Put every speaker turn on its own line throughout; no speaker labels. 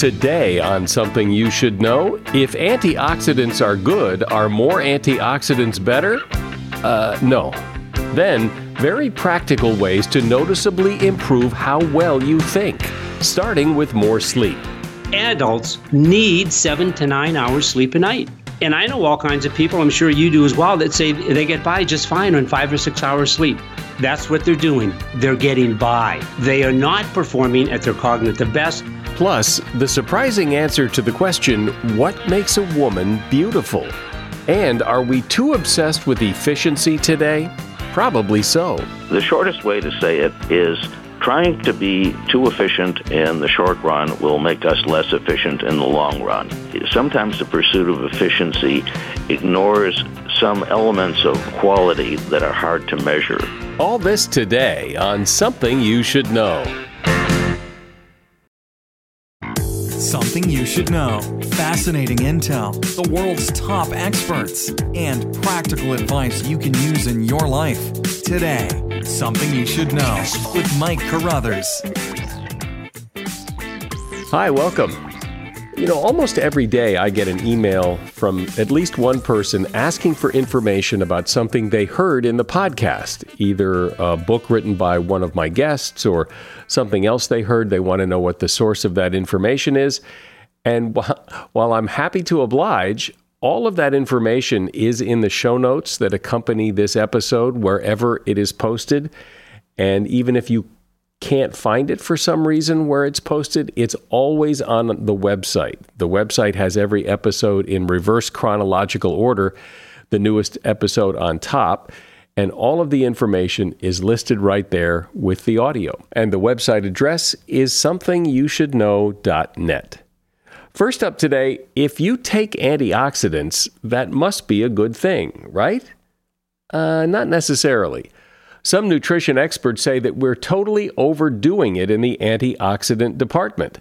Today, on Something You Should Know, if antioxidants are good, are more antioxidants better? Uh, no. Then, very practical ways to noticeably improve how well you think, starting with more sleep.
Adults need seven to nine hours sleep a night. And I know all kinds of people, I'm sure you do as well, that say they get by just fine on five or six hours sleep. That's what they're doing. They're getting by. They are not performing at their cognitive best.
Plus, the surprising answer to the question what makes a woman beautiful? And are we too obsessed with efficiency today? Probably so.
The shortest way to say it is trying to be too efficient in the short run will make us less efficient in the long run. Sometimes the pursuit of efficiency ignores some elements of quality that are hard to measure.
All this today on Something You Should Know.
Something you should know. Fascinating intel, the world's top experts, and practical advice you can use in your life. Today, Something You Should Know with Mike Carruthers.
Hi, welcome. You know, almost every day I get an email from at least one person asking for information about something they heard in the podcast, either a book written by one of my guests or something else they heard. They want to know what the source of that information is. And while I'm happy to oblige, all of that information is in the show notes that accompany this episode wherever it is posted. And even if you can't find it for some reason where it's posted, it's always on the website. The website has every episode in reverse chronological order, the newest episode on top, and all of the information is listed right there with the audio. And the website address is somethingyoushouldknow.net. First up today, if you take antioxidants, that must be a good thing, right? Uh, not necessarily. Some nutrition experts say that we're totally overdoing it in the antioxidant department.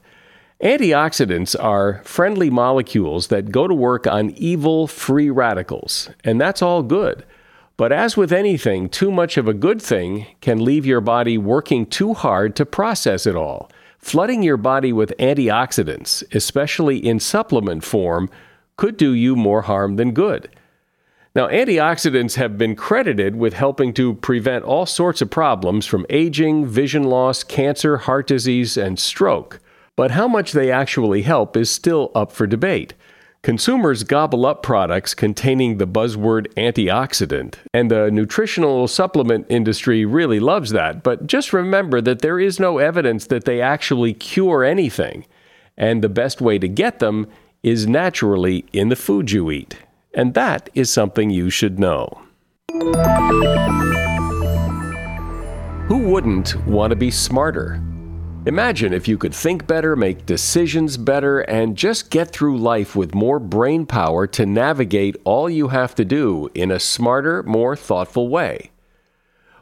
Antioxidants are friendly molecules that go to work on evil free radicals, and that's all good. But as with anything, too much of a good thing can leave your body working too hard to process it all. Flooding your body with antioxidants, especially in supplement form, could do you more harm than good. Now, antioxidants have been credited with helping to prevent all sorts of problems from aging, vision loss, cancer, heart disease, and stroke. But how much they actually help is still up for debate. Consumers gobble up products containing the buzzword antioxidant, and the nutritional supplement industry really loves that. But just remember that there is no evidence that they actually cure anything, and the best way to get them is naturally in the food you eat. And that is something you should know. Who wouldn't want to be smarter? Imagine if you could think better, make decisions better, and just get through life with more brain power to navigate all you have to do in a smarter, more thoughtful way.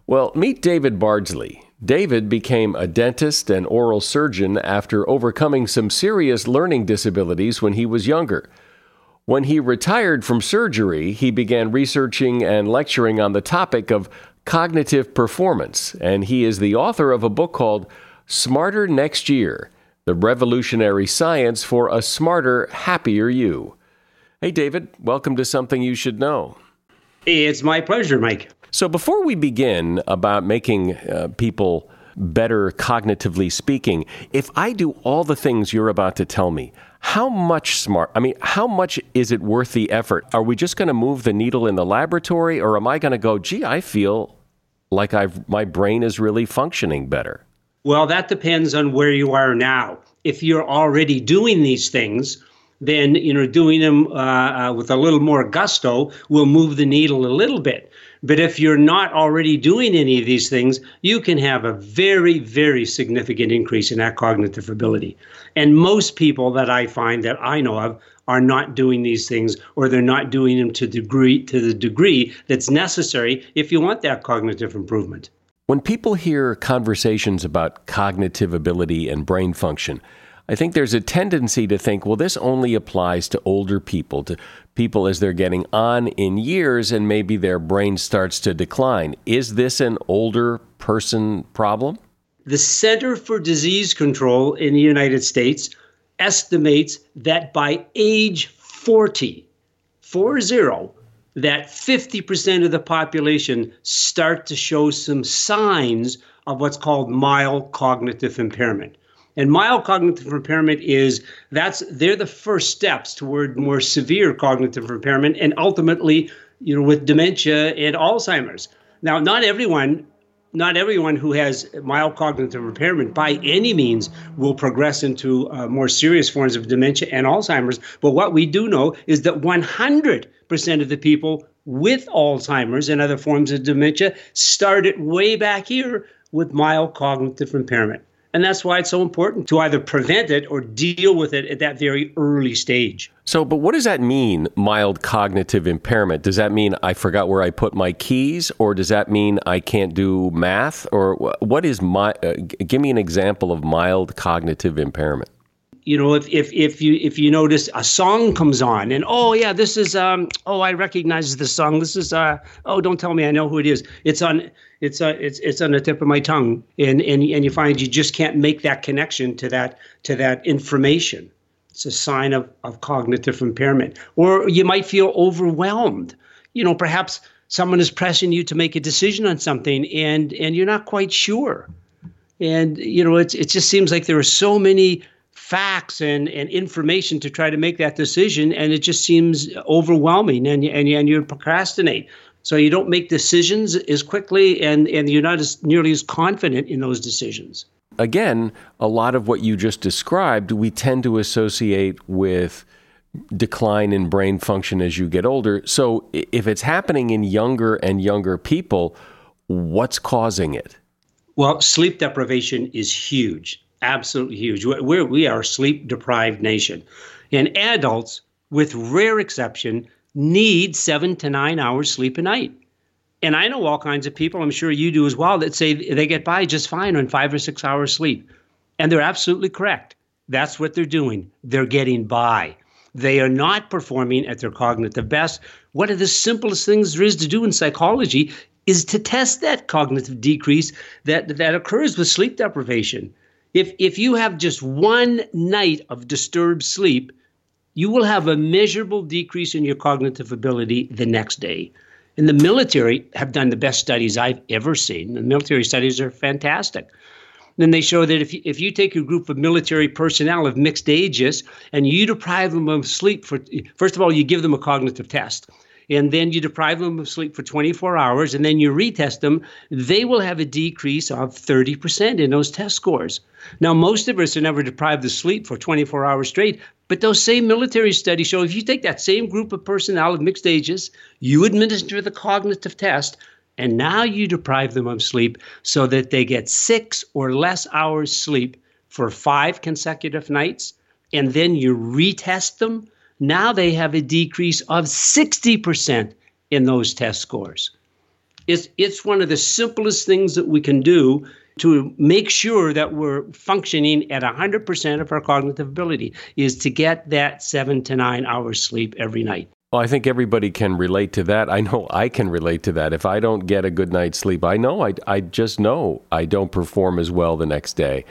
Well, meet David Bardsley. David became a dentist and oral surgeon after overcoming some serious learning disabilities when he was younger. When he retired from surgery, he began researching and lecturing on the topic of cognitive performance, and he is the author of a book called Smarter Next Year The Revolutionary Science for a Smarter, Happier You. Hey, David, welcome to Something You Should Know.
It's my pleasure, Mike.
So, before we begin about making uh, people better cognitively speaking, if I do all the things you're about to tell me, how much smart? I mean, how much is it worth the effort? Are we just going to move the needle in the laboratory, or am I going to go, gee, I feel like I've my brain is really functioning better?
Well, that depends on where you are now. If you're already doing these things, then you know doing them uh, uh, with a little more gusto will move the needle a little bit. But if you're not already doing any of these things, you can have a very, very significant increase in that cognitive ability. And most people that I find that I know of are not doing these things or they're not doing them to degree to the degree that's necessary if you want that cognitive improvement.
When people hear conversations about cognitive ability and brain function, I think there's a tendency to think, well, this only applies to older people, to people as they're getting on in years and maybe their brain starts to decline. Is this an older person problem?
The Center for Disease Control in the United States estimates that by age 40, 40, that 50% of the population start to show some signs of what's called mild cognitive impairment. And mild cognitive impairment is that's they're the first steps toward more severe cognitive impairment and ultimately, you know, with dementia and Alzheimer's. Now, not everyone not everyone who has mild cognitive impairment by any means will progress into uh, more serious forms of dementia and Alzheimer's. But what we do know is that 100% of the people with Alzheimer's and other forms of dementia started way back here with mild cognitive impairment. And that's why it's so important to either prevent it or deal with it at that very early stage.
So, but what does that mean, mild cognitive impairment? Does that mean I forgot where I put my keys, or does that mean I can't do math? Or what is my, uh, give me an example of mild cognitive impairment?
You know if, if if you if you notice a song comes on and oh yeah this is um oh i recognize this song. This is uh oh don't tell me i know who it is. It's on it's uh it's it's on the tip of my tongue. And and and you find you just can't make that connection to that to that information. It's a sign of of cognitive impairment. Or you might feel overwhelmed. You know perhaps someone is pressing you to make a decision on something and and you're not quite sure. And you know it's it just seems like there are so many facts and, and information to try to make that decision, and it just seems overwhelming, and and and you procrastinate. So you don't make decisions as quickly, and and you're not as nearly as confident in those decisions.
Again, a lot of what you just described, we tend to associate with decline in brain function as you get older. So if it's happening in younger and younger people, what's causing it?
Well, sleep deprivation is huge absolutely huge. We're, we are a sleep deprived nation. And adults, with rare exception, need seven to nine hours sleep a night. And I know all kinds of people, I'm sure you do as well, that say they get by just fine on five or six hours sleep. And they're absolutely correct. That's what they're doing. They're getting by. They are not performing at their cognitive best. One of the simplest things there is to do in psychology is to test that cognitive decrease that, that occurs with sleep deprivation. If if you have just one night of disturbed sleep, you will have a measurable decrease in your cognitive ability the next day. And the military have done the best studies I've ever seen. The military studies are fantastic. Then they show that if you, if you take a group of military personnel of mixed ages and you deprive them of sleep for first of all you give them a cognitive test and then you deprive them of sleep for 24 hours and then you retest them, they will have a decrease of 30% in those test scores. Now, most of us are never deprived of sleep for 24 hours straight, but those same military studies show if you take that same group of personnel of mixed ages, you administer the cognitive test, and now you deprive them of sleep so that they get six or less hours sleep for five consecutive nights, and then you retest them now they have a decrease of 60% in those test scores. It's, it's one of the simplest things that we can do to make sure that we're functioning at 100% of our cognitive ability is to get that seven to nine hours sleep every night.
Well, I think everybody can relate to that. I know I can relate to that. If I don't get a good night's sleep, I know I, I just know I don't perform as well the next day.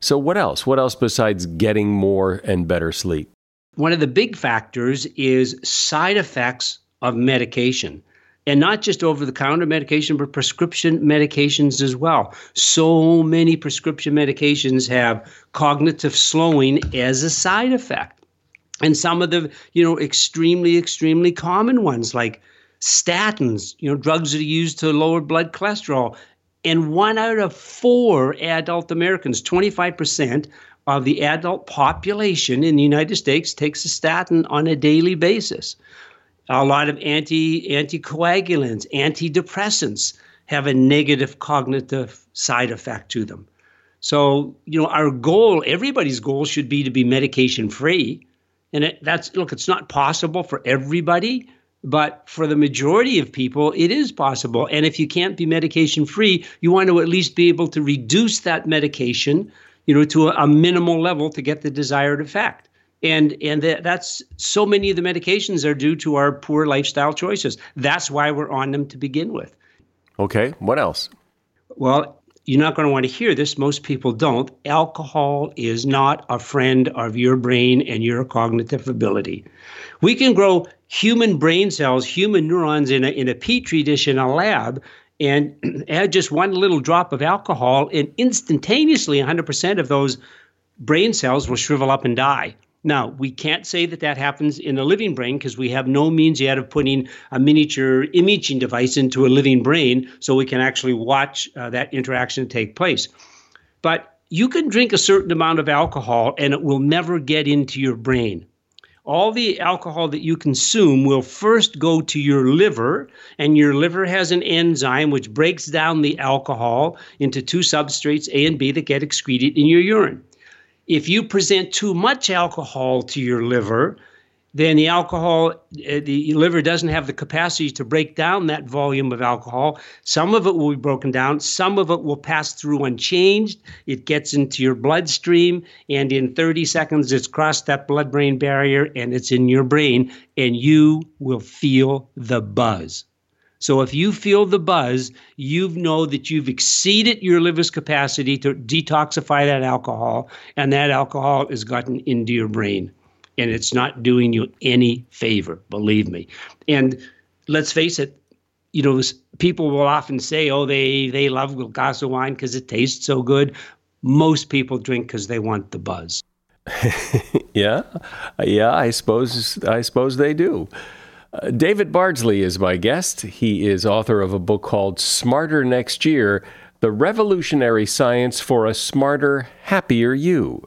So, what else? What else besides getting more and better sleep?
One of the big factors is side effects of medication. And not just over the counter medication, but prescription medications as well. So many prescription medications have cognitive slowing as a side effect. And some of the, you know, extremely, extremely common ones like statins, you know, drugs that are used to lower blood cholesterol. And one out of four adult Americans, 25%, of the adult population in the United States takes a statin on a daily basis. A lot of anti anticoagulants, antidepressants have a negative cognitive side effect to them. So, you know, our goal, everybody's goal should be to be medication free. And it, that's look, it's not possible for everybody, but for the majority of people, it is possible. And if you can't be medication free, you want to at least be able to reduce that medication you know, to a, a minimal level to get the desired effect. And and that, that's so many of the medications are due to our poor lifestyle choices. That's why we're on them to begin with.
Okay, what else?
Well, you're not going to want to hear this. Most people don't. Alcohol is not a friend of your brain and your cognitive ability. We can grow human brain cells, human neurons in a, in a petri dish in a lab and add just one little drop of alcohol, and instantaneously 100% of those brain cells will shrivel up and die. Now, we can't say that that happens in a living brain because we have no means yet of putting a miniature imaging device into a living brain so we can actually watch uh, that interaction take place. But you can drink a certain amount of alcohol and it will never get into your brain. All the alcohol that you consume will first go to your liver, and your liver has an enzyme which breaks down the alcohol into two substrates, A and B, that get excreted in your urine. If you present too much alcohol to your liver, then the alcohol, uh, the liver doesn't have the capacity to break down that volume of alcohol. Some of it will be broken down, some of it will pass through unchanged. It gets into your bloodstream, and in 30 seconds, it's crossed that blood brain barrier and it's in your brain, and you will feel the buzz. So if you feel the buzz, you know that you've exceeded your liver's capacity to detoxify that alcohol, and that alcohol has gotten into your brain. And it's not doing you any favor, believe me. And let's face it, you know, people will often say, oh, they, they love a wine because it tastes so good. Most people drink because they want the buzz.
yeah, yeah, I suppose I suppose they do. Uh, David Bardsley is my guest. He is author of a book called Smarter Next Year The Revolutionary Science for a Smarter, Happier You.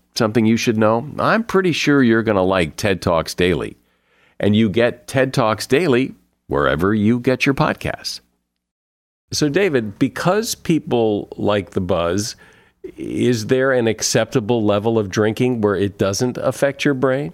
something you should know, I'm pretty sure you're going to like TED Talks Daily. And you get TED Talks Daily wherever you get your podcasts. So, David, because people like the buzz, is there an acceptable level of drinking where it doesn't affect your brain?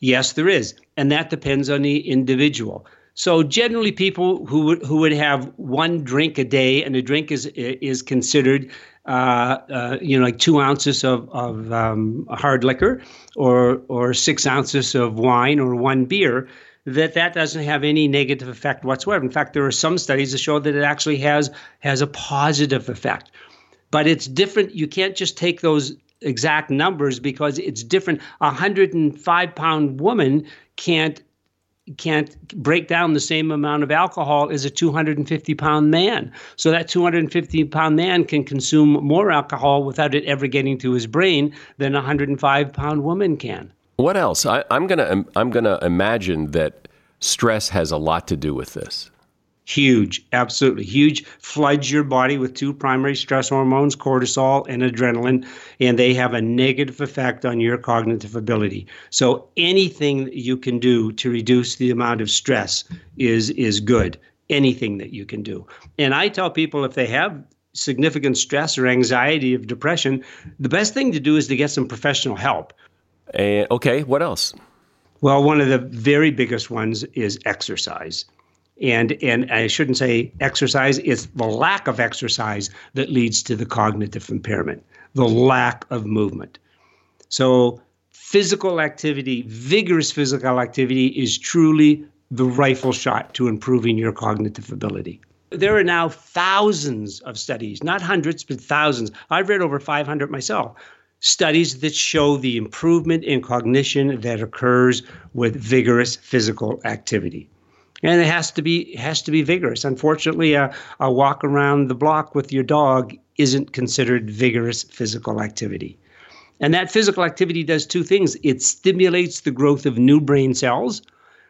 Yes, there is. And that depends on the individual. So generally, people who would who would have one drink a day, and a drink is is considered, you know, like two ounces of of um, hard liquor, or or six ounces of wine, or one beer. That that doesn't have any negative effect whatsoever. In fact, there are some studies that show that it actually has has a positive effect but it's different. You can't just take those exact numbers because it's different. A 105 pound woman can't can't break down the same amount of alcohol as a 250 pound man. So that 250 pound man can consume more alcohol without it ever getting to his brain than a 105 pound woman can.
What else? I, am gonna I'm gonna imagine that stress has a lot to do with this.
Huge, absolutely huge. Floods your body with two primary stress hormones, cortisol and adrenaline, and they have a negative effect on your cognitive ability. So anything that you can do to reduce the amount of stress is is good. Anything that you can do. And I tell people if they have significant stress or anxiety of depression, the best thing to do is to get some professional help.
Uh, okay, what else?
Well, one of the very biggest ones is exercise and and I shouldn't say exercise. It's the lack of exercise that leads to the cognitive impairment, the lack of movement. So physical activity, vigorous physical activity, is truly the rifle shot to improving your cognitive ability. There are now thousands of studies, not hundreds, but thousands. I've read over 500 myself. Studies that show the improvement in cognition that occurs with vigorous physical activity and it has to be has to be vigorous. Unfortunately, a, a walk around the block with your dog isn't considered vigorous physical activity. And that physical activity does two things. It stimulates the growth of new brain cells,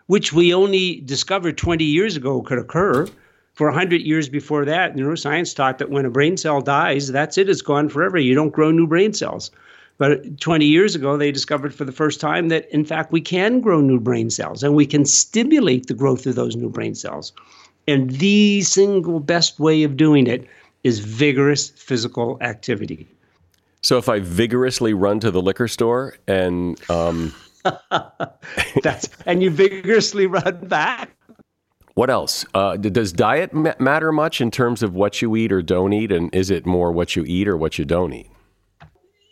which we only discovered 20 years ago could occur. For 100 years before that, neuroscience taught that when a brain cell dies, that's it, it's gone forever. You don't grow new brain cells. But 20 years ago, they discovered for the first time that, in fact, we can grow new brain cells and we can stimulate the growth of those new brain cells. And the single best way of doing it is vigorous physical activity.
So if I vigorously run to the liquor store and um...
that's and you vigorously run back.
What else? Uh, does diet matter much in terms of what you eat or don't eat, and is it more what you eat or what you don't eat?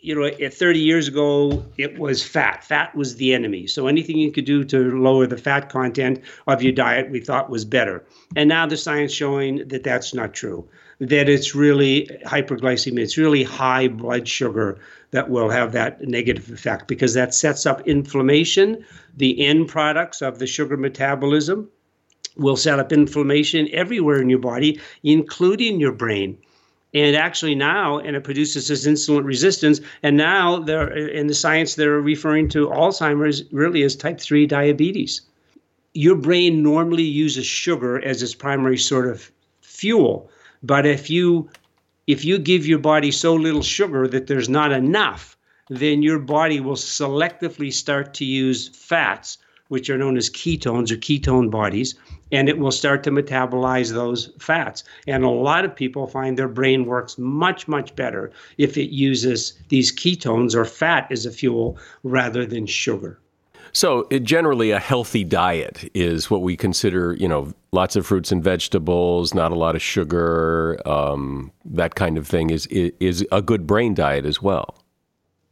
You know, 30 years ago, it was fat. Fat was the enemy. So anything you could do to lower the fat content of your diet, we thought was better. And now the science showing that that's not true. That it's really hyperglycemia. It's really high blood sugar that will have that negative effect because that sets up inflammation. The end products of the sugar metabolism will set up inflammation everywhere in your body, including your brain and actually now and it produces this insulin resistance and now in the science they're referring to alzheimer's really as type 3 diabetes. Your brain normally uses sugar as its primary sort of fuel but if you if you give your body so little sugar that there's not enough then your body will selectively start to use fats which are known as ketones or ketone bodies and it will start to metabolize those fats. And a lot of people find their brain works much, much better if it uses these ketones or fat as a fuel rather than sugar.
So, it, generally, a healthy diet is what we consider, you know, lots of fruits and vegetables, not a lot of sugar, um, that kind of thing is, is a good brain diet as well.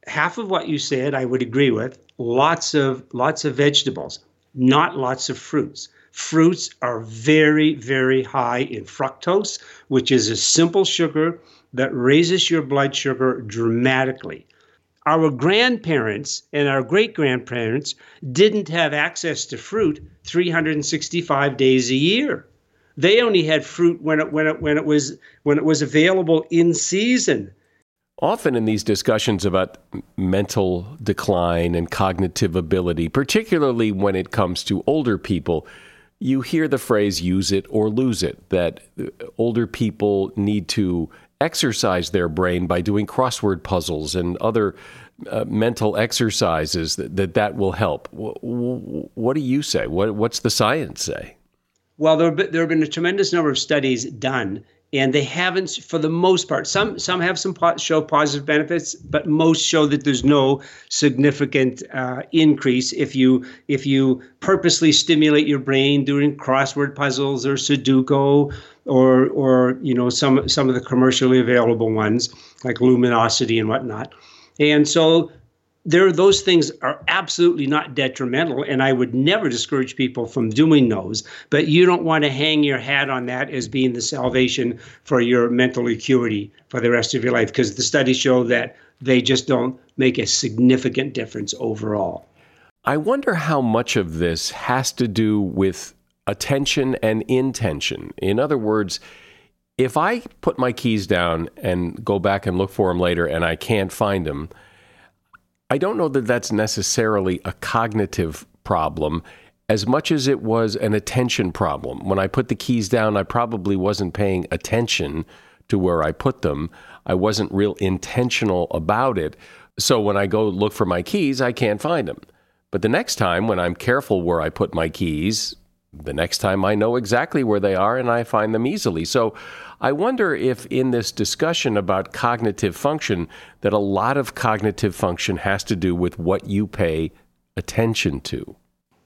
Half of what you said, I would agree with. Lots of lots of vegetables, not lots of fruits. Fruits are very, very high in fructose, which is a simple sugar that raises your blood sugar dramatically. Our grandparents and our great grandparents didn't have access to fruit 365 days a year. They only had fruit when it, when it, when it, was, when it was available in season.
Often in these discussions about mental decline and cognitive ability, particularly when it comes to older people, you hear the phrase use it or lose it, that older people need to exercise their brain by doing crossword puzzles and other uh, mental exercises that, that, that will help. What do you say? What, what's the science say?
Well, there, there have been a tremendous number of studies done and they haven't for the most part some some have some po- show positive benefits but most show that there's no significant uh, increase if you if you purposely stimulate your brain doing crossword puzzles or sudoku or or you know some some of the commercially available ones like luminosity and whatnot. And so there those things are absolutely not detrimental and i would never discourage people from doing those but you don't want to hang your hat on that as being the salvation for your mental acuity for the rest of your life because the studies show that they just don't make a significant difference overall.
I wonder how much of this has to do with attention and intention. In other words, if I put my keys down and go back and look for them later and I can't find them, I don't know that that's necessarily a cognitive problem as much as it was an attention problem. When I put the keys down, I probably wasn't paying attention to where I put them. I wasn't real intentional about it. So when I go look for my keys, I can't find them. But the next time, when I'm careful where I put my keys, the next time I know exactly where they are and I find them easily. So I wonder if in this discussion about cognitive function that a lot of cognitive function has to do with what you pay attention to.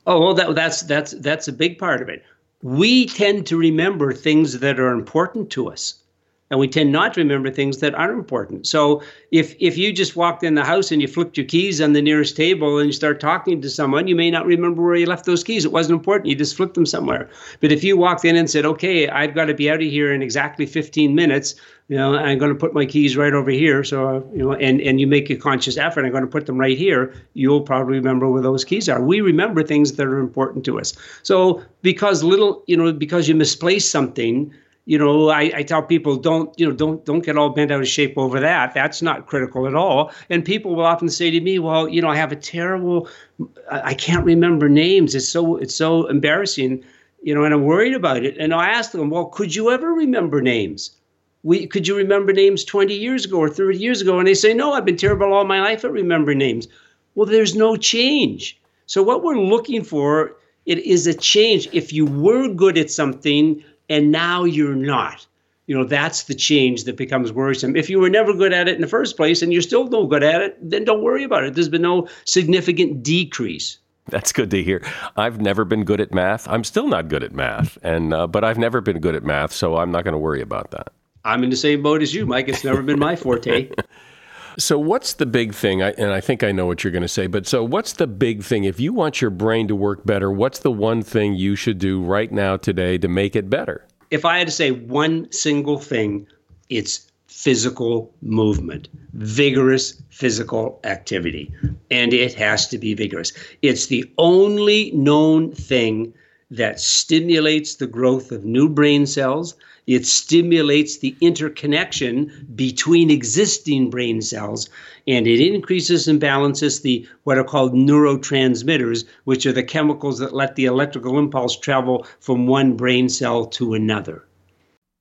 Oh, well that, that's that's that's a big part of it. We tend to remember things that are important to us and we tend not to remember things that aren't important. So if if you just walked in the house and you flipped your keys on the nearest table and you start talking to someone, you may not remember where you left those keys. It wasn't important. You just flipped them somewhere. But if you walked in and said, "Okay, I've got to be out of here in exactly 15 minutes," you know, I'm going to put my keys right over here. So you know, and and you make a conscious effort. I'm going to put them right here. You'll probably remember where those keys are. We remember things that are important to us. So because little, you know, because you misplace something you know, I, I tell people don't, you know, don't don't get all bent out of shape over that. That's not critical at all. And people will often say to me, well, you know, I have a terrible, I can't remember names. It's so it's so embarrassing, you know, and I'm worried about it. And I ask them, well, could you ever remember names? We, could you remember names 20 years ago or 30 years ago? And they say, no, I've been terrible all my life at remembering names. Well, there's no change. So what we're looking for it is a change. If you were good at something, and now you're not. You know, that's the change that becomes worrisome. If you were never good at it in the first place and you're still no good at it, then don't worry about it. There's been no significant decrease.
That's good to hear. I've never been good at math. I'm still not good at math, and uh, but I've never been good at math, so I'm not going to worry about that.
I'm in the same boat as you, Mike. It's never been my forte.
So, what's the big thing? I, and I think I know what you're going to say, but so what's the big thing? If you want your brain to work better, what's the one thing you should do right now today to make it better?
If I had to say one single thing, it's physical movement, vigorous physical activity. And it has to be vigorous. It's the only known thing that stimulates the growth of new brain cells it stimulates the interconnection between existing brain cells and it increases and balances the what are called neurotransmitters, which are the chemicals that let the electrical impulse travel from one brain cell to another.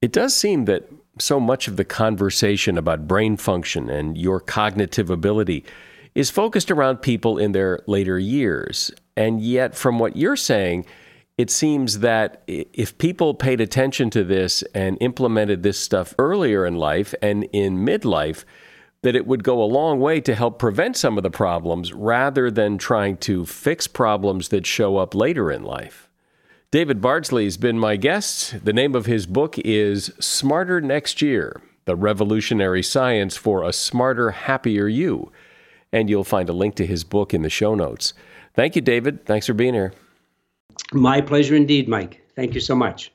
It does seem that so much of the conversation about brain function and your cognitive ability is focused around people in their later years. And yet, from what you're saying, it seems that if people paid attention to this and implemented this stuff earlier in life and in midlife, that it would go a long way to help prevent some of the problems rather than trying to fix problems that show up later in life. David Bardsley has been my guest. The name of his book is Smarter Next Year The Revolutionary Science for a Smarter, Happier You. And you'll find a link to his book in the show notes. Thank you, David. Thanks for being here.
My pleasure indeed, Mike. Thank you so much.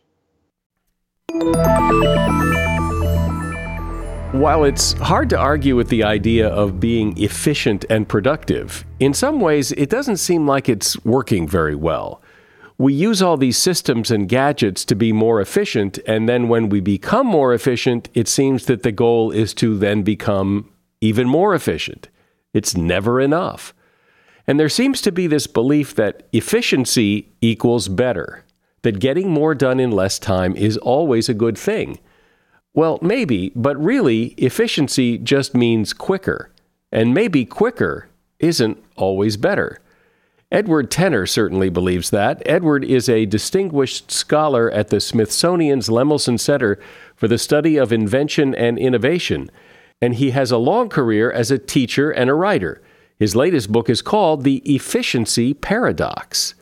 While it's hard to argue with the idea of being efficient and productive, in some ways it doesn't seem like it's working very well. We use all these systems and gadgets to be more efficient, and then when we become more efficient, it seems that the goal is to then become even more efficient. It's never enough. And there seems to be this belief that efficiency equals better, that getting more done in less time is always a good thing. Well, maybe, but really, efficiency just means quicker. And maybe quicker isn't always better. Edward Tenner certainly believes that. Edward is a distinguished scholar at the Smithsonian's Lemelson Center for the Study of Invention and Innovation, and he has a long career as a teacher and a writer. His latest book is called The Efficiency Paradox.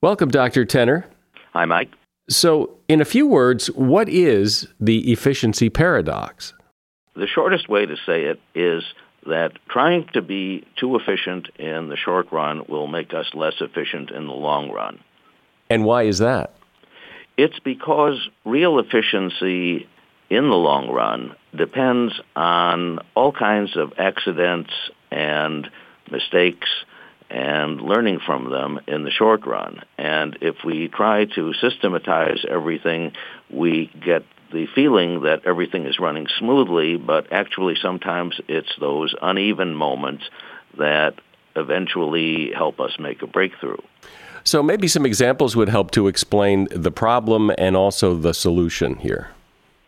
Welcome, Dr. Tenner.
Hi, Mike.
So, in a few words, what is the efficiency paradox?
The shortest way to say it is that trying to be too efficient in the short run will make us less efficient in the long run.
And why is that?
It's because real efficiency in the long run depends on all kinds of accidents and mistakes and learning from them in the short run. And if we try to systematize everything, we get the feeling that everything is running smoothly, but actually sometimes it's those uneven moments that eventually help us make a breakthrough.
So maybe some examples would help to explain the problem and also the solution here.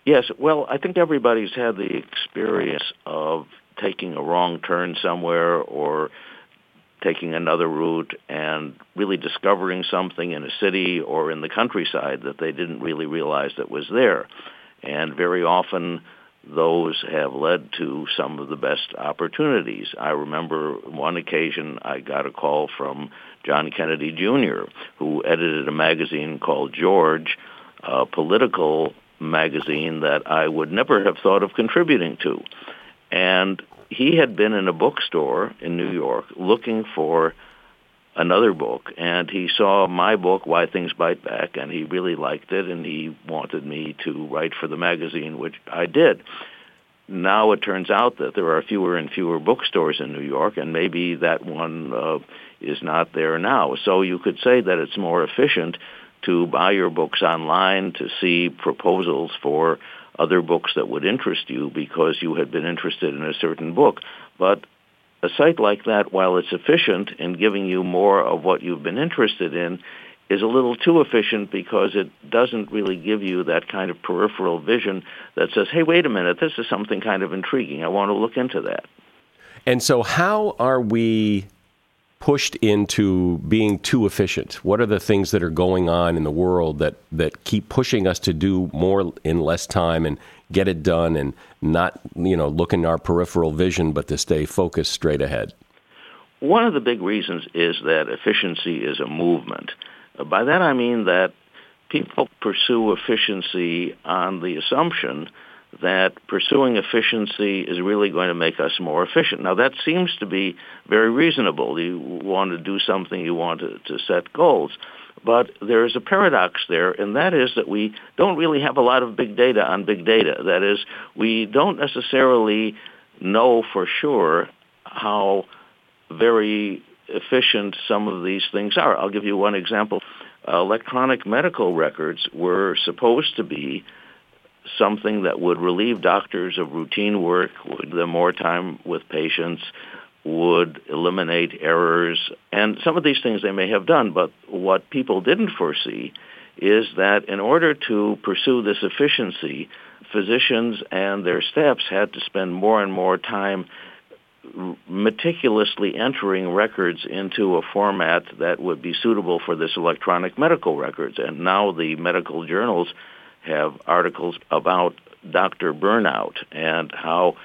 Yes, well, I think everybody's had the experience of taking a wrong turn somewhere or taking another route and really discovering something in a city or in the countryside that they didn't really realize that was there. And very often those have led to some of the best opportunities. I remember one occasion I got a call from John Kennedy Jr., who edited a magazine called George, a political magazine that I would never have thought of contributing to. And he had been in a bookstore in New York looking for another book and he saw my book why things bite back and he really liked it and he wanted me to write for the magazine which i did. Now it turns out that there are fewer and fewer bookstores in new york and maybe that one uh, is not there now. So you could say that it's more efficient to buy your books online to see proposals for other books that would interest you because you had been interested in a certain book but a site like that, while it's efficient in giving you more of what you've been interested in, is a little too efficient because it doesn't really give you that kind of peripheral vision that says, hey, wait a minute, this is something kind of intriguing. I want to look into that.
And so, how are we pushed into being too efficient? What are the things that are going on in the world that, that keep pushing us to do more in less time and get it done and not, you know, look in our peripheral vision, but to stay focused straight ahead?
One of the big reasons is that efficiency is a movement. By that I mean that people pursue efficiency on the assumption that pursuing efficiency is really going to make us more efficient. Now that seems to be very reasonable. You want to do something, you want to, to set goals. But there is a paradox there, and that is that we don't really have a lot of big data on big data. That is, we don't necessarily know for sure how very efficient some of these things are. I'll give you one example. Electronic medical records were supposed to be something that would relieve doctors of routine work, would them more time with patients, would eliminate errors, and some of these things they may have done, but what people didn't foresee is that in order to pursue this efficiency, physicians and their staffs had to spend more and more time meticulously entering records into a format that would be suitable for this electronic medical records. And now the medical journals have articles about doctor burnout and how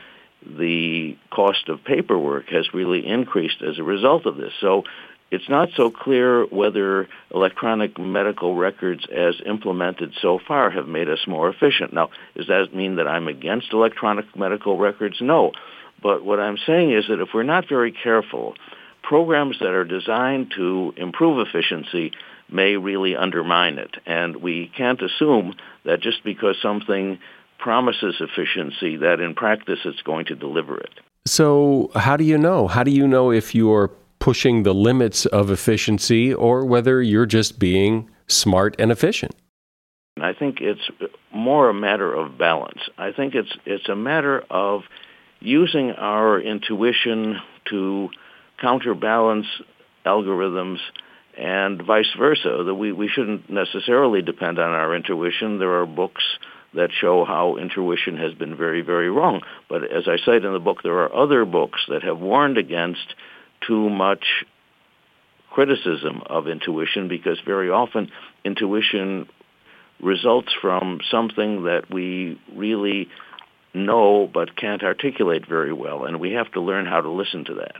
the cost of paperwork has really increased as a result of this. So it's not so clear whether electronic medical records as implemented so far have made us more efficient. Now, does that mean that I'm against electronic medical records? No. But what I'm saying is that if we're not very careful, programs that are designed to improve efficiency may really undermine it. And we can't assume that just because something promises efficiency, that in practice it's going to deliver it.
So, how do you know? How do you know if you're pushing the limits of efficiency or whether you're just being smart and efficient?
I think it's more a matter of balance. I think it's it's a matter of using our intuition to counterbalance algorithms and vice versa. That we, we shouldn't necessarily depend on our intuition. There are books that show how intuition has been very, very wrong. But as I cite in the book, there are other books that have warned against too much criticism of intuition because very often intuition results from something that we really know but can't articulate very well, and we have to learn how to listen to that.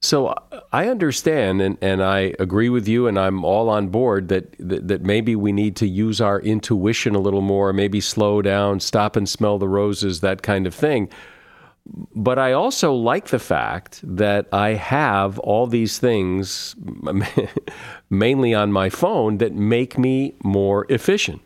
So uh, I understand, and, and I agree with you, and I'm all on board that, that, that maybe we need to use our intuition a little more, maybe slow down, stop and smell the roses, that kind of thing. But I also like the fact that I have all these things, mainly on my phone, that make me more efficient.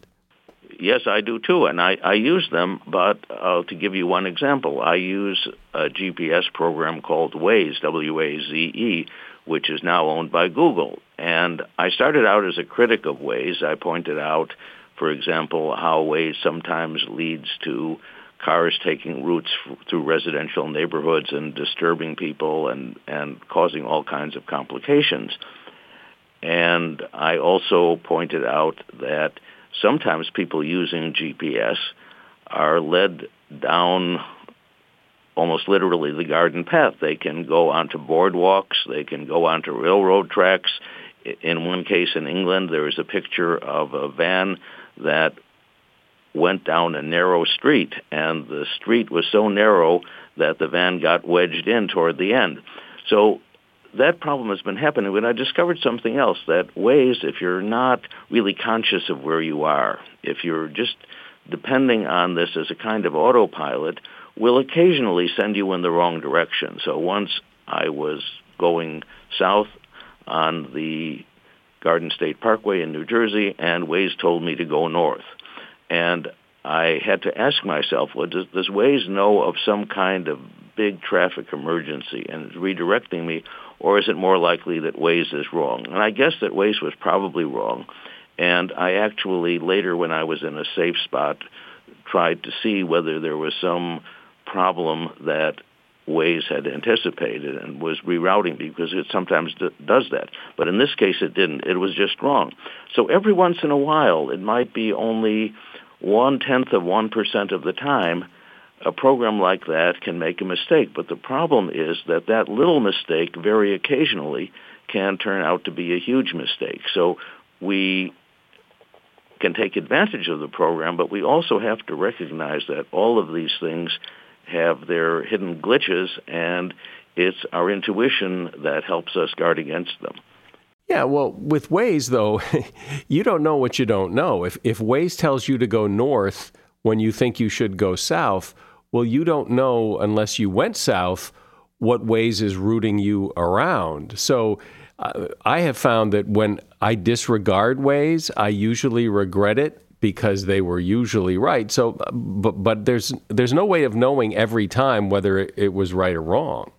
Yes, I do too, and I, I use them. But uh, to give you one example, I use a GPS program called Waze, W-A-Z-E, which is now owned by Google. And I started out as a critic of Waze. I pointed out, for example, how Waze sometimes leads to cars taking routes f- through residential neighborhoods and disturbing people and, and causing all kinds of complications. And I also pointed out that sometimes people using GPS are led down almost literally the garden path. They can go onto boardwalks, they can go onto railroad tracks. In one case in England, there is a picture of a van that went down a narrow street, and the street was so narrow that the van got wedged in toward the end. So that problem has been happening, but I discovered something else, that Waze, if you're not really conscious of where you are, if you're just depending on this as a kind of autopilot, will occasionally send you in the wrong direction. So once I was going south on the Garden State Parkway in New Jersey, and Waze told me to go north. And I had to ask myself, well, does, does Waze know of some kind of big traffic emergency and is redirecting me, or is it more likely that Waze is wrong? And I guess that Waze was probably wrong. And I actually later, when I was in a safe spot, tried to see whether there was some problem that Waze had anticipated and was rerouting because it sometimes d- does that. But in this case, it didn't. It was just wrong. So every once in a while, it might be only one tenth of one percent of the time, a program like that can make a mistake. But the problem is that that little mistake, very occasionally, can turn out to be a huge mistake. So we can take advantage of the program, but we also have to recognize that all of these things have their hidden glitches, and it's our intuition that helps us guard against them.
Yeah, well, with Waze though, you don't know what you don't know. If if Waze tells you to go north when you think you should go south, well, you don't know unless you went south what Waze is rooting you around. So uh, I have found that when I disregard Waze, I usually regret it because they were usually right. So, but but there's there's no way of knowing every time whether it, it was right or wrong.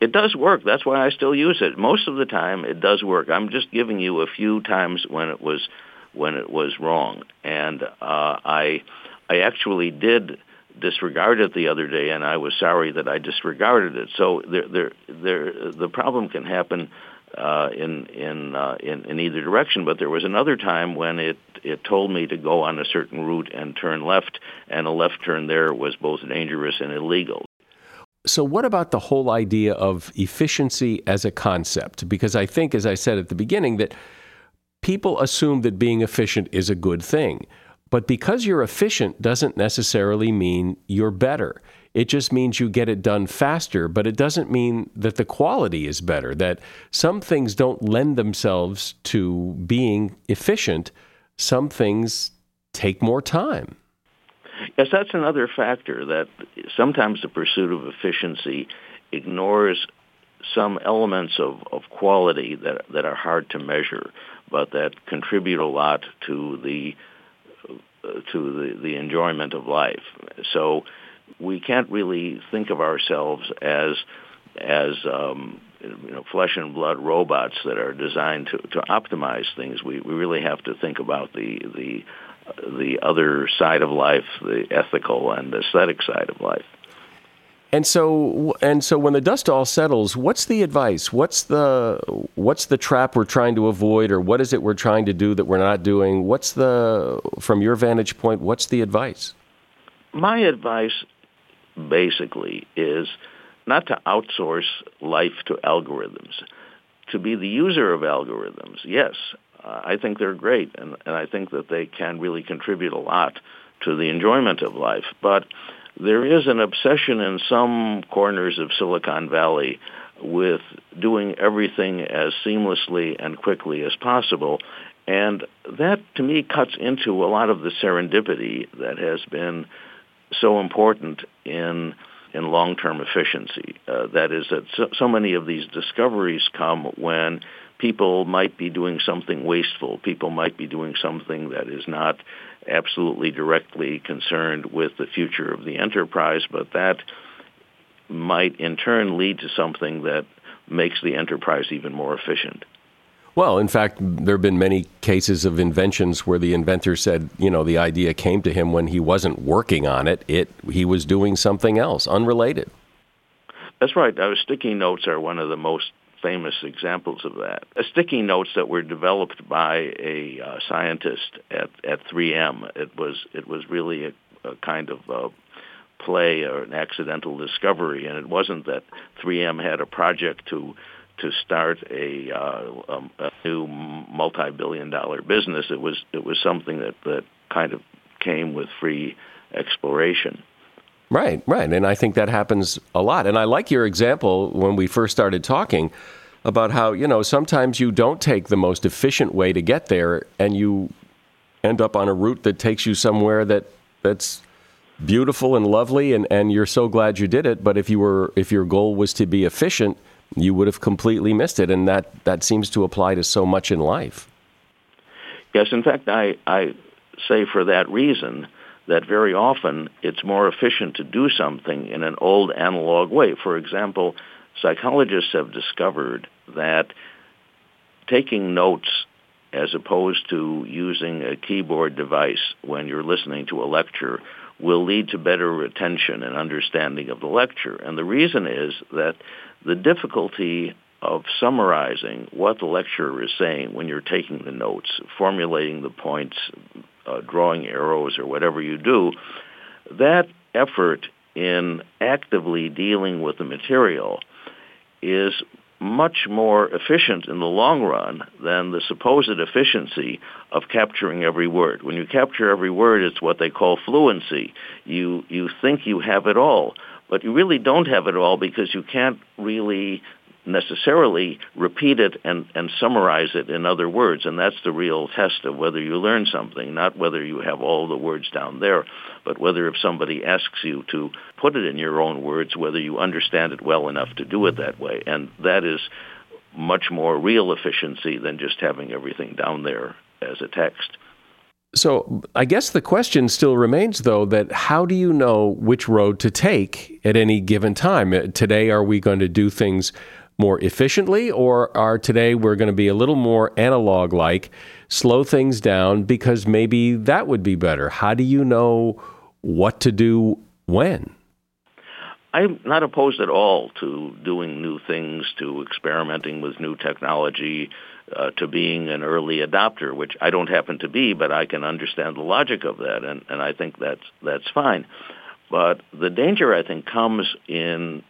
It does work. That's why I still use it. Most of the time, it does work. I'm just giving you a few times when it was when it was wrong, and uh, I I actually did disregard it the other day, and I was sorry that I disregarded it. So there there there the problem can happen uh, in in, uh, in in either direction. But there was another time when it it told me to go on a certain route and turn left, and a left turn there was both dangerous and illegal.
So, what about the whole idea of efficiency as a concept? Because I think, as I said at the beginning, that people assume that being efficient is a good thing. But because you're efficient doesn't necessarily mean you're better. It just means you get it done faster, but it doesn't mean that the quality is better, that some things don't lend themselves to being efficient. Some things take more time.
Yes, that's another factor that sometimes the pursuit of efficiency ignores some elements of, of quality that, that are hard to measure, but that contribute a lot to the to the, the enjoyment of life. So we can't really think of ourselves as as um, you know flesh and blood robots that are designed to, to optimize things. We we really have to think about the the the other side of life, the ethical and aesthetic side of life.
And so, and so, when the dust all settles, what's the advice? What's the what's the trap we're trying to avoid, or what is it we're trying to do that we're not doing? What's the, from your vantage point, what's the advice?
My advice, basically, is not to outsource life to algorithms, to be the user of algorithms. Yes, uh, I think they're great, and, and I think that they can really contribute a lot to the enjoyment of life. But there is an obsession in some corners of Silicon Valley with doing everything as seamlessly and quickly as possible. And that, to me, cuts into a lot of the serendipity that has been so important in in long-term efficiency. Uh, that is that so, so many of these discoveries come when people might be doing something wasteful. People might be doing something that is not absolutely directly concerned with the future of the enterprise, but that might in turn lead to something that makes the enterprise even more efficient.
Well, in fact, there have been many cases of inventions where the inventor said, you know, the idea came to him when he wasn't working on it. It he was doing something else, unrelated.
That's right. Uh, sticky notes are one of the most famous examples of that. Uh, sticky notes that were developed by a uh, scientist at, at 3M. It was it was really a, a kind of uh, play or an accidental discovery, and it wasn't that 3M had a project to to start a, uh, um, a new multi-billion-dollar business. It was it was something that that kind of came with free exploration.
Right, right, and I think that happens a lot. And I like your example when we first started talking about how you know sometimes you don't take the most efficient way to get there, and you end up on a route that takes you somewhere that that's beautiful and lovely and, and you're so glad you did it but if you were if your goal was to be efficient you would have completely missed it and that that seems to apply to so much in life
yes in fact i i say for that reason that very often it's more efficient to do something in an old analog way for example psychologists have discovered that taking notes as opposed to using a keyboard device when you're listening to a lecture will lead to better retention and understanding of the lecture. And the reason is that the difficulty of summarizing what the lecturer is saying when you're taking the notes, formulating the points, uh, drawing arrows, or whatever you do, that effort in actively dealing with the material is much more efficient in the long run than the supposed efficiency of capturing every word. When you capture every word, it's what they call fluency. You you think you have it all, but you really don't have it all because you can't really necessarily repeat it and, and summarize it in other words. And that's the real test of whether you learn something, not whether you have all the words down there, but whether if somebody asks you to put it in your own words, whether you understand it well enough to do it that way. And that is much more real efficiency than just having everything down there as a text.
So I guess the question still remains, though, that how do you know which road to take at any given time? Today, are we going to do things more efficiently, or are today we're going to be a little more analog like, slow things down because maybe that would be better? How do you know what to do when?
I'm not opposed at all to doing new things, to experimenting with new technology, uh, to being an early adopter, which I don't happen to be, but I can understand the logic of that, and, and I think that's that's fine. But the danger, I think, comes in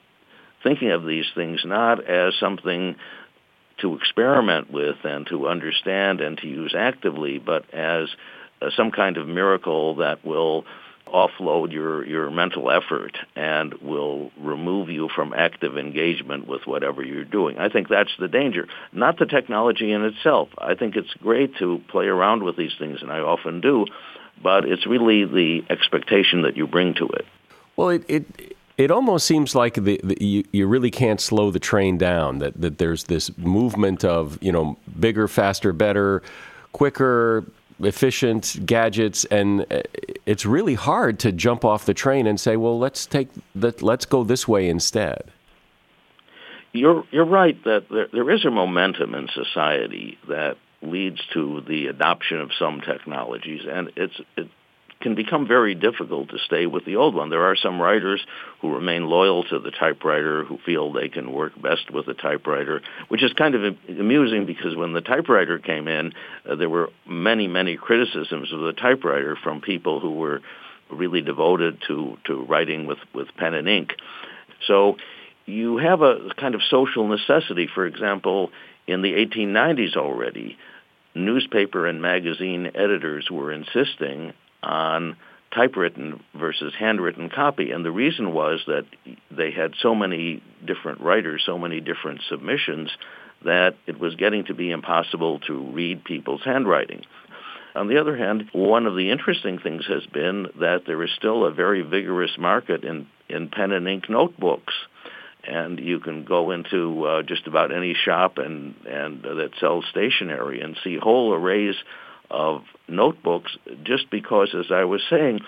thinking of these things not as something to experiment with and to understand and to use actively, but as uh, some kind of miracle that will offload your, your mental effort and will remove you from active engagement with whatever you're doing. I think that's the danger, not the technology in itself. I think it's great to play around with these things, and I often do, but it's really the expectation that you bring to it.
Well, it, it it almost seems like the, the, you, you really can't slow the train down. That that there's this movement of you know bigger, faster, better, quicker, efficient gadgets, and uh, it's really hard to jump off the train and say, well, let's take that, let's go this way instead.
You're you're right that there, there is a momentum in society that leads to the adoption of some technologies, and it's it, can become very difficult to stay with the old one. There are some writers who remain loyal to the typewriter, who feel they can work best with a typewriter, which is kind of amusing because when the typewriter came in, uh, there were many, many criticisms of the typewriter from people who were really devoted to, to writing with, with pen and ink. So you have a kind of social necessity. For example, in the 1890s already, newspaper and magazine editors were insisting on typewritten versus handwritten copy. And the reason was that they had so many different writers, so many different submissions, that it was getting to be impossible to read people's handwriting. On the other hand, one of the interesting things has been that there is still a very vigorous market in, in pen and ink notebooks. And you can go into uh, just about any shop and, and uh, that sells stationery and see whole arrays of notebooks just because, as I was saying,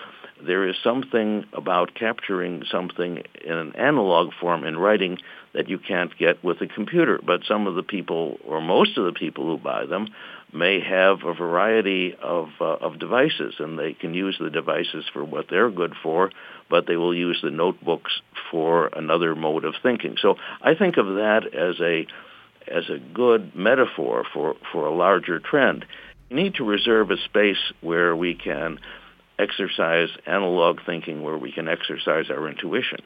there is something about capturing something in an analog form in writing that you can't get with a computer. But some of the people, or most of the people who buy them, may have a variety of, uh, of devices, and they can use the devices for what they're good for, but they will use the notebooks for another mode of thinking. So I think of that as a as a good metaphor for, for a larger trend. Need to reserve a space where we can exercise analog thinking, where we can exercise our intuition.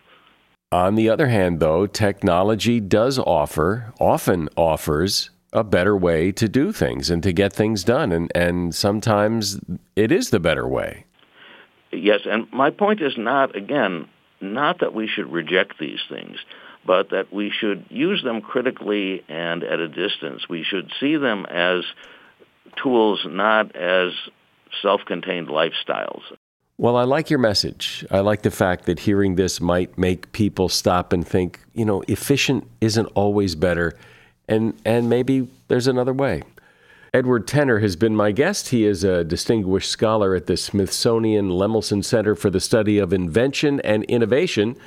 On the other hand, though, technology does offer, often offers, a better way to do things and to get things done. And, and sometimes it is the better way.
Yes, and my point is not, again, not that we should reject these things, but that we should use them critically and at a distance. We should see them as tools, not as self-contained lifestyles.
Well, I like your message. I like the fact that hearing this might make people stop and think, you know, efficient isn't always better and and maybe there's another way. Edward Tenner has been my guest. He is a distinguished scholar at the Smithsonian Lemelson Center for the Study of Invention and Innovation,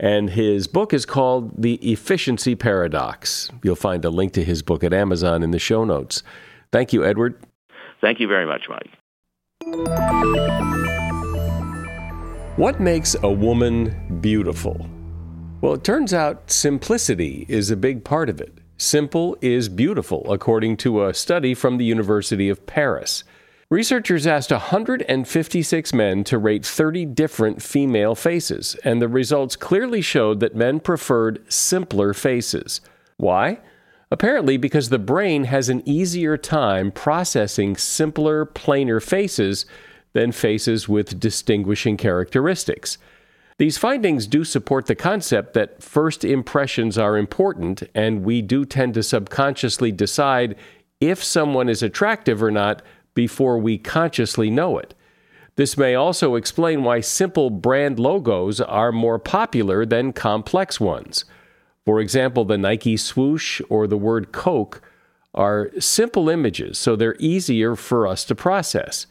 and his book is called The Efficiency Paradox. You'll find a link to his book at Amazon in the show notes. Thank you, Edward.
Thank you very much, Mike.
What makes a woman beautiful? Well, it turns out simplicity is a big part of it. Simple is beautiful, according to a study from the University of Paris. Researchers asked 156 men to rate 30 different female faces, and the results clearly showed that men preferred simpler faces. Why? Apparently, because the brain has an easier time processing simpler, plainer faces than faces with distinguishing characteristics. These findings do support the concept that first impressions are important, and we do tend to subconsciously decide if someone is attractive or not before we consciously know it. This may also explain why simple brand logos are more popular than complex ones. For example, the Nike swoosh or the word Coke are simple images, so they're easier for us to process.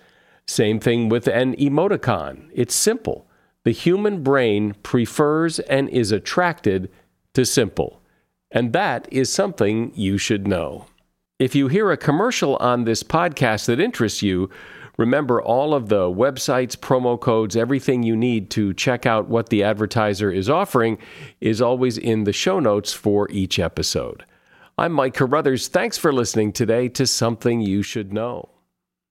Same thing with an emoticon. It's simple. The human brain prefers and is attracted to simple. And that is something you should know. If you hear a commercial on this podcast that interests you, remember all of the websites, promo codes, everything you need to check out what the advertiser is offering is always in the show notes for each episode. I'm Mike Carruthers. Thanks for listening today to Something You Should Know.